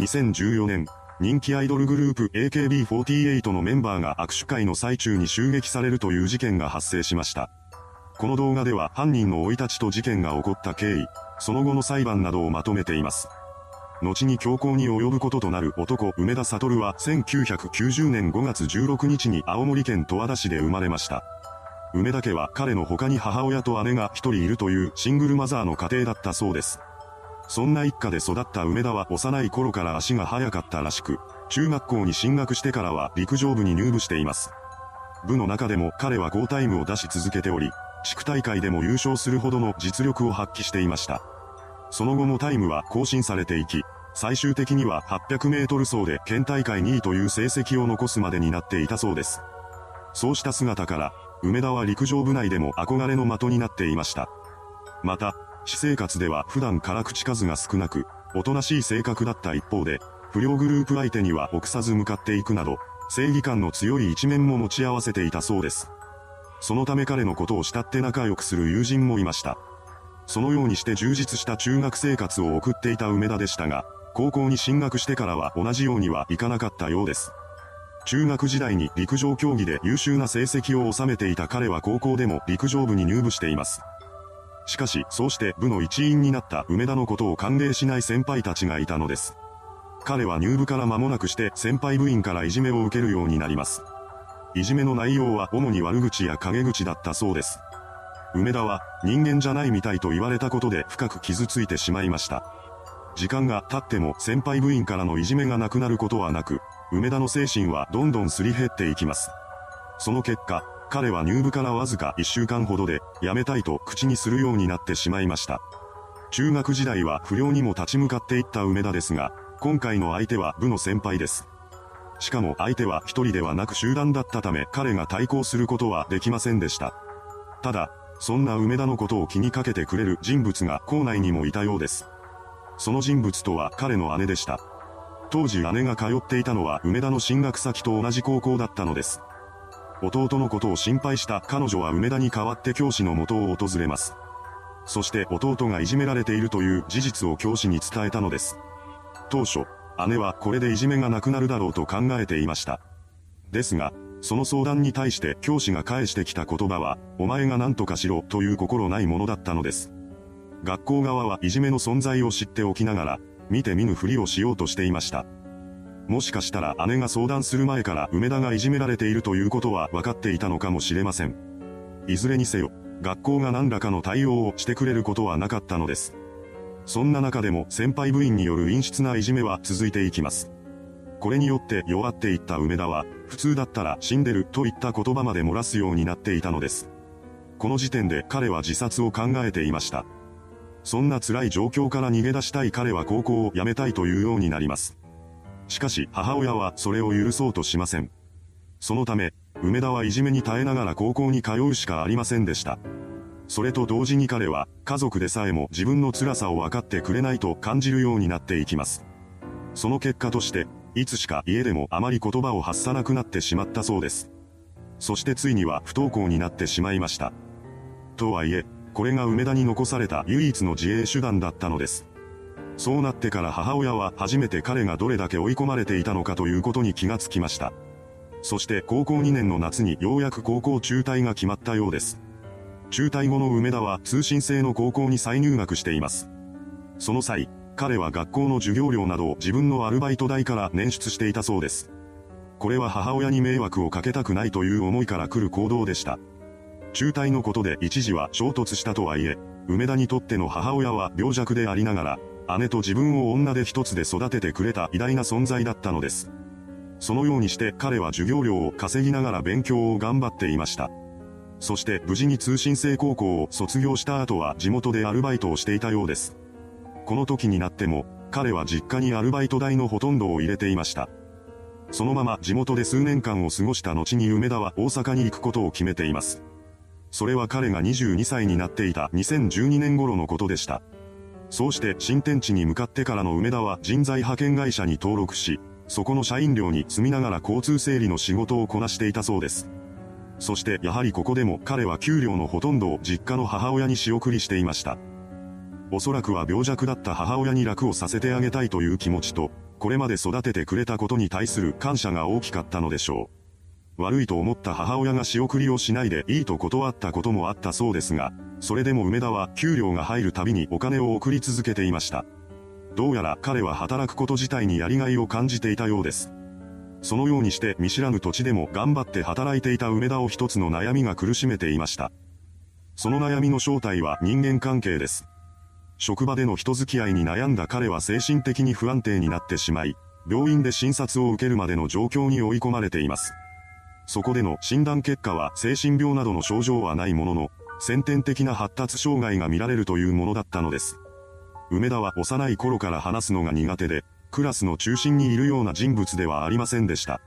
2014年、人気アイドルグループ AKB48 のメンバーが握手会の最中に襲撃されるという事件が発生しました。この動画では犯人の生い立ちと事件が起こった経緯、その後の裁判などをまとめています。後に強行に及ぶこととなる男梅田悟は1990年5月16日に青森県十和田市で生まれました。梅田家は彼の他に母親と姉が一人いるというシングルマザーの家庭だったそうです。そんな一家で育った梅田は幼い頃から足が速かったらしく、中学校に進学してからは陸上部に入部しています。部の中でも彼は好タイムを出し続けており、地区大会でも優勝するほどの実力を発揮していました。その後もタイムは更新されていき、最終的には800メートル走で県大会2位という成績を残すまでになっていたそうです。そうした姿から、梅田は陸上部内でも憧れの的になっていました。また、私生活では普段から口数が少なく、おとなしい性格だった一方で、不良グループ相手には臆さず向かっていくなど、正義感の強い一面も持ち合わせていたそうです。そのため彼のことを慕って仲良くする友人もいました。そのようにして充実した中学生活を送っていた梅田でしたが、高校に進学してからは同じようにはいかなかったようです。中学時代に陸上競技で優秀な成績を収めていた彼は高校でも陸上部に入部しています。しかし、そうして部の一員になった梅田のことを歓迎しない先輩たちがいたのです。彼は入部から間もなくして先輩部員からいじめを受けるようになります。いじめの内容は主に悪口や陰口だったそうです。梅田は人間じゃないみたいと言われたことで深く傷ついてしまいました。時間が経っても先輩部員からのいじめがなくなることはなく、梅田の精神はどんどんすり減っていきます。その結果、彼は入部からわずか1週間ほどで、辞めたいと口にするようになってしまいました。中学時代は不良にも立ち向かっていった梅田ですが、今回の相手は部の先輩です。しかも相手は一人ではなく集団だったため彼が対抗することはできませんでした。ただ、そんな梅田のことを気にかけてくれる人物が校内にもいたようです。その人物とは彼の姉でした。当時姉が通っていたのは梅田の進学先と同じ高校だったのです。弟のことを心配した彼女は梅田に代わって教師の元を訪れます。そして弟がいじめられているという事実を教師に伝えたのです。当初、姉はこれでいじめがなくなるだろうと考えていました。ですが、その相談に対して教師が返してきた言葉は、お前が何とかしろという心ないものだったのです。学校側はいじめの存在を知っておきながら、見て見ぬふりをしようとしていました。もしかしたら姉が相談する前から梅田がいじめられているということは分かっていたのかもしれません。いずれにせよ、学校が何らかの対応をしてくれることはなかったのです。そんな中でも先輩部員による陰湿ないじめは続いていきます。これによって弱っていった梅田は、普通だったら死んでるといった言葉まで漏らすようになっていたのです。この時点で彼は自殺を考えていました。そんな辛い状況から逃げ出したい彼は高校を辞めたいというようになります。しかし母親はそれを許そうとしません。そのため、梅田はいじめに耐えながら高校に通うしかありませんでした。それと同時に彼は、家族でさえも自分の辛さを分かってくれないと感じるようになっていきます。その結果として、いつしか家でもあまり言葉を発さなくなってしまったそうです。そしてついには不登校になってしまいました。とはいえ、これが梅田に残された唯一の自衛手段だったのです。そうなってから母親は初めて彼がどれだけ追い込まれていたのかということに気がつきました。そして高校2年の夏にようやく高校中退が決まったようです。中退後の梅田は通信制の高校に再入学しています。その際、彼は学校の授業料などを自分のアルバイト代から捻出していたそうです。これは母親に迷惑をかけたくないという思いから来る行動でした。中退のことで一時は衝突したとはいえ、梅田にとっての母親は病弱でありながら、姉と自分を女で一つで育ててくれた偉大な存在だったのです。そのようにして彼は授業料を稼ぎながら勉強を頑張っていました。そして無事に通信制高校を卒業した後は地元でアルバイトをしていたようです。この時になっても、彼は実家にアルバイト代のほとんどを入れていました。そのまま地元で数年間を過ごした後に梅田は大阪に行くことを決めています。それは彼が22歳になっていた2012年頃のことでした。そうして新天地に向かってからの梅田は人材派遣会社に登録し、そこの社員寮に住みながら交通整理の仕事をこなしていたそうです。そしてやはりここでも彼は給料のほとんどを実家の母親に仕送りしていました。おそらくは病弱だった母親に楽をさせてあげたいという気持ちと、これまで育ててくれたことに対する感謝が大きかったのでしょう。悪いと思った母親が仕送りをしないでいいと断ったこともあったそうですが、それでも梅田は給料が入るたびにお金を送り続けていました。どうやら彼は働くこと自体にやりがいを感じていたようです。そのようにして見知らぬ土地でも頑張って働いていた梅田を一つの悩みが苦しめていました。その悩みの正体は人間関係です。職場での人付き合いに悩んだ彼は精神的に不安定になってしまい、病院で診察を受けるまでの状況に追い込まれています。そこでの診断結果は精神病などの症状はないものの、先天的な発達障害が見られるというものだったのです。梅田は幼い頃から話すのが苦手で、クラスの中心にいるような人物ではありませんでした。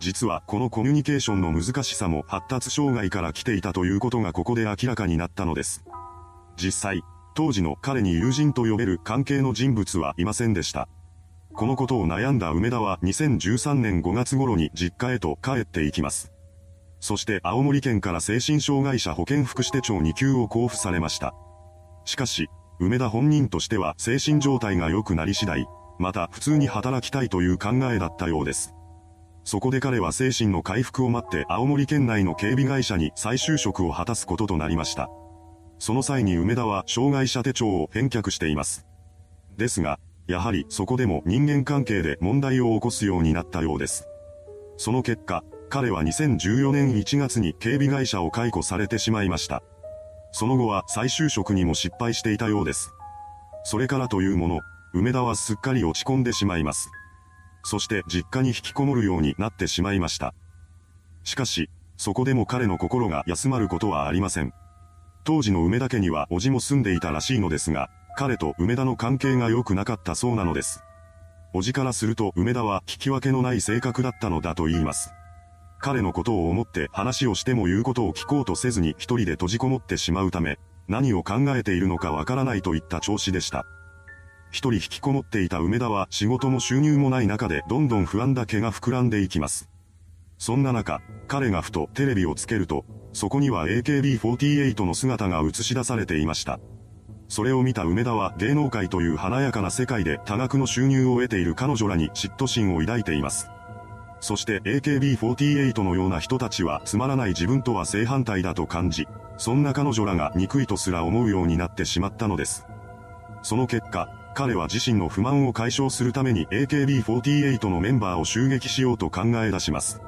実はこのコミュニケーションの難しさも発達障害から来ていたということがここで明らかになったのです。実際、当時の彼に友人と呼べる関係の人物はいませんでした。このことを悩んだ梅田は2013年5月頃に実家へと帰っていきます。そして青森県から精神障害者保健福祉手帳2級を交付されました。しかし、梅田本人としては精神状態が良くなり次第、また普通に働きたいという考えだったようです。そこで彼は精神の回復を待って青森県内の警備会社に再就職を果たすこととなりました。その際に梅田は障害者手帳を返却しています。ですが、やはりそこでも人間関係で問題を起こすようになったようです。その結果、彼は2014年1月に警備会社を解雇されてしまいました。その後は再就職にも失敗していたようです。それからというもの、梅田はすっかり落ち込んでしまいます。そして実家に引きこもるようになってしまいました。しかし、そこでも彼の心が休まることはありません。当時の梅田家には叔父も住んでいたらしいのですが、彼と梅田の関係が良くなかったそうなのです。叔父からすると梅田は聞き分けのない性格だったのだと言います。彼のことを思って話をしても言うことを聞こうとせずに一人で閉じこもってしまうため、何を考えているのかわからないといった調子でした。一人引きこもっていた梅田は仕事も収入もない中でどんどん不安だけが膨らんでいきます。そんな中、彼がふとテレビをつけると、そこには AKB48 の姿が映し出されていました。それを見た梅田は芸能界という華やかな世界で多額の収入を得ている彼女らに嫉妬心を抱いています。そして AKB48 のような人たちはつまらない自分とは正反対だと感じ、そんな彼女らが憎いとすら思うようになってしまったのです。その結果、彼は自身の不満を解消するために AKB48 のメンバーを襲撃しようと考え出します。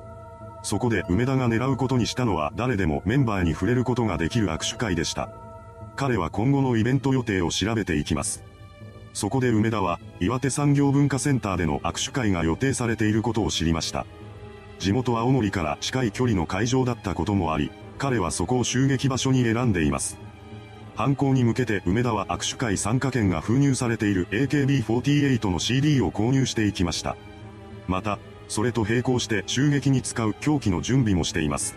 そこで梅田が狙うことにしたのは誰でもメンバーに触れることができる握手会でした。彼は今後のイベント予定を調べていきます。そこで梅田は岩手産業文化センターでの握手会が予定されていることを知りました。地元青森から近い距離の会場だったこともあり、彼はそこを襲撃場所に選んでいます。犯行に向けて梅田は握手会参加券が封入されている AKB48 の CD を購入していきました。また、それと並行して襲撃に使う凶器の準備もしています。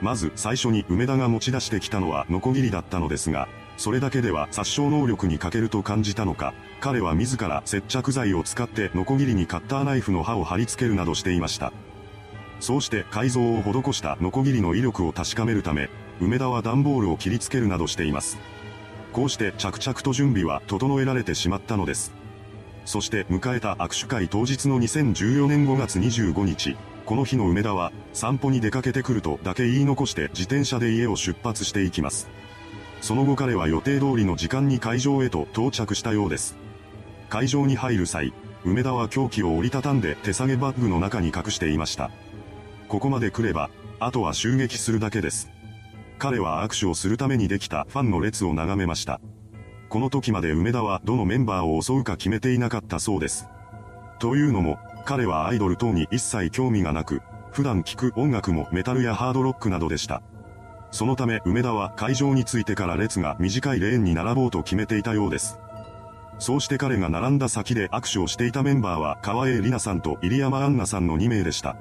まず最初に梅田が持ち出してきたのはノコギリだったのですが、それだけでは殺傷能力に欠けると感じたのか、彼は自ら接着剤を使ってノコギリにカッターナイフの刃を貼り付けるなどしていました。そうして改造を施したノコギリの威力を確かめるため、梅田は段ボールを切りつけるなどしています。こうして着々と準備は整えられてしまったのです。そして迎えた握手会当日の2014年5月25日、この日の梅田は散歩に出かけてくるとだけ言い残して自転車で家を出発していきます。その後彼は予定通りの時間に会場へと到着したようです。会場に入る際、梅田は凶器を折りたたんで手提げバッグの中に隠していました。ここまで来れば、あとは襲撃するだけです。彼は握手をするためにできたファンの列を眺めました。この時まで梅田はどのメンバーを襲うか決めていなかったそうです。というのも、彼はアイドル等に一切興味がなく、普段聴く音楽もメタルやハードロックなどでした。そのため梅田は会場に着いてから列が短いレーンに並ぼうと決めていたようです。そうして彼が並んだ先で握手をしていたメンバーは川江里奈さんと入山アンナさんの2名でした。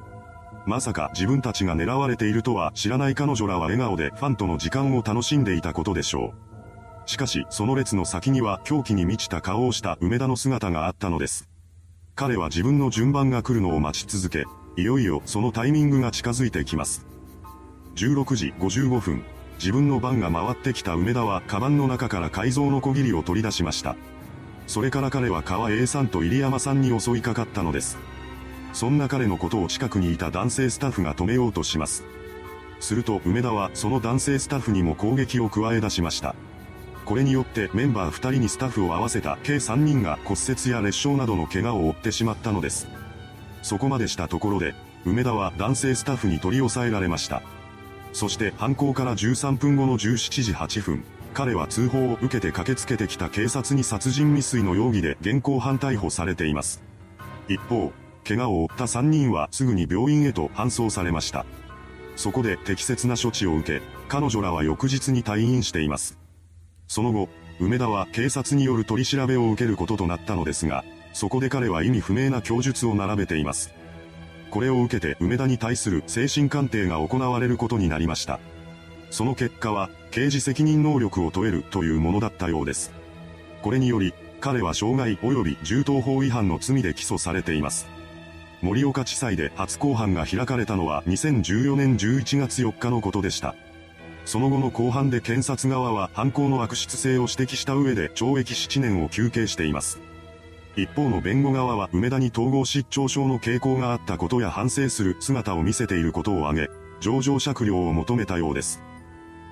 まさか自分たちが狙われているとは知らない彼女らは笑顔でファンとの時間を楽しんでいたことでしょう。しかし、その列の先には狂気に満ちた顔をした梅田の姿があったのです。彼は自分の順番が来るのを待ち続け、いよいよそのタイミングが近づいてきます。16時55分、自分の番が回ってきた梅田はカバンの中から改造の小切りを取り出しました。それから彼は川 A さんと入山さんに襲いかかったのです。そんな彼のことを近くにいた男性スタッフが止めようとします。すると梅田はその男性スタッフにも攻撃を加え出しました。これによってメンバー2人にスタッフを合わせた計3人が骨折や裂傷などの怪我を負ってしまったのです。そこまでしたところで、梅田は男性スタッフに取り押さえられました。そして犯行から13分後の17時8分、彼は通報を受けて駆けつけてきた警察に殺人未遂の容疑で現行犯逮捕されています。一方、怪我を負った3人はすぐに病院へと搬送されました。そこで適切な処置を受け、彼女らは翌日に退院しています。その後、梅田は警察による取り調べを受けることとなったのですが、そこで彼は意味不明な供述を並べています。これを受けて梅田に対する精神鑑定が行われることになりました。その結果は、刑事責任能力を問えるというものだったようです。これにより、彼は傷害及び銃刀法違反の罪で起訴されています。盛岡地裁で初公判が開かれたのは2014年11月4日のことでした。その後の公判で検察側は犯行の悪質性を指摘した上で懲役7年を求刑しています。一方の弁護側は梅田に統合失調症の傾向があったことや反省する姿を見せていることを挙げ、上場酌量を求めたようです。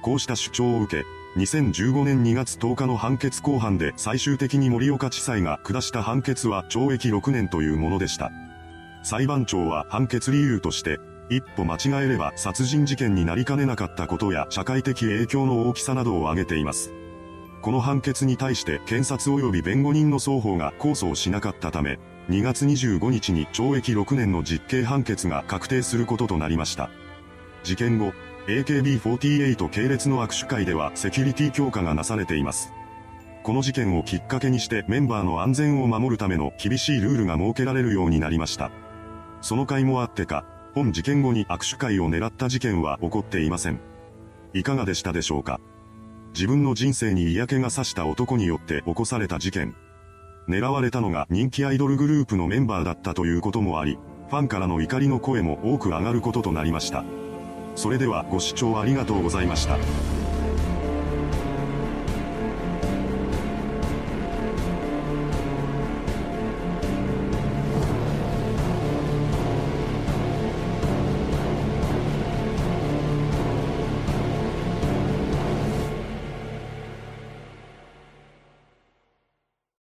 こうした主張を受け、2015年2月10日の判決公判で最終的に盛岡地裁が下した判決は懲役6年というものでした。裁判長は判決理由として、一歩間違えれば殺人事件になりかねなかったことや社会的影響の大きさなどを挙げています。この判決に対して検察及び弁護人の双方が控訴をしなかったため、2月25日に懲役6年の実刑判決が確定することとなりました。事件後、AKB48 系列の握手会ではセキュリティ強化がなされています。この事件をきっかけにしてメンバーの安全を守るための厳しいルールが設けられるようになりました。その会もあってか、本事件後に握手会を狙った事件は起こっていません。いかがでしたでしょうか？自分の人生に嫌気がさした男によって起こされた事件。狙われたのが人気アイドルグループのメンバーだったということもあり、ファンからの怒りの声も多く上がることとなりました。それではご視聴ありがとうございました。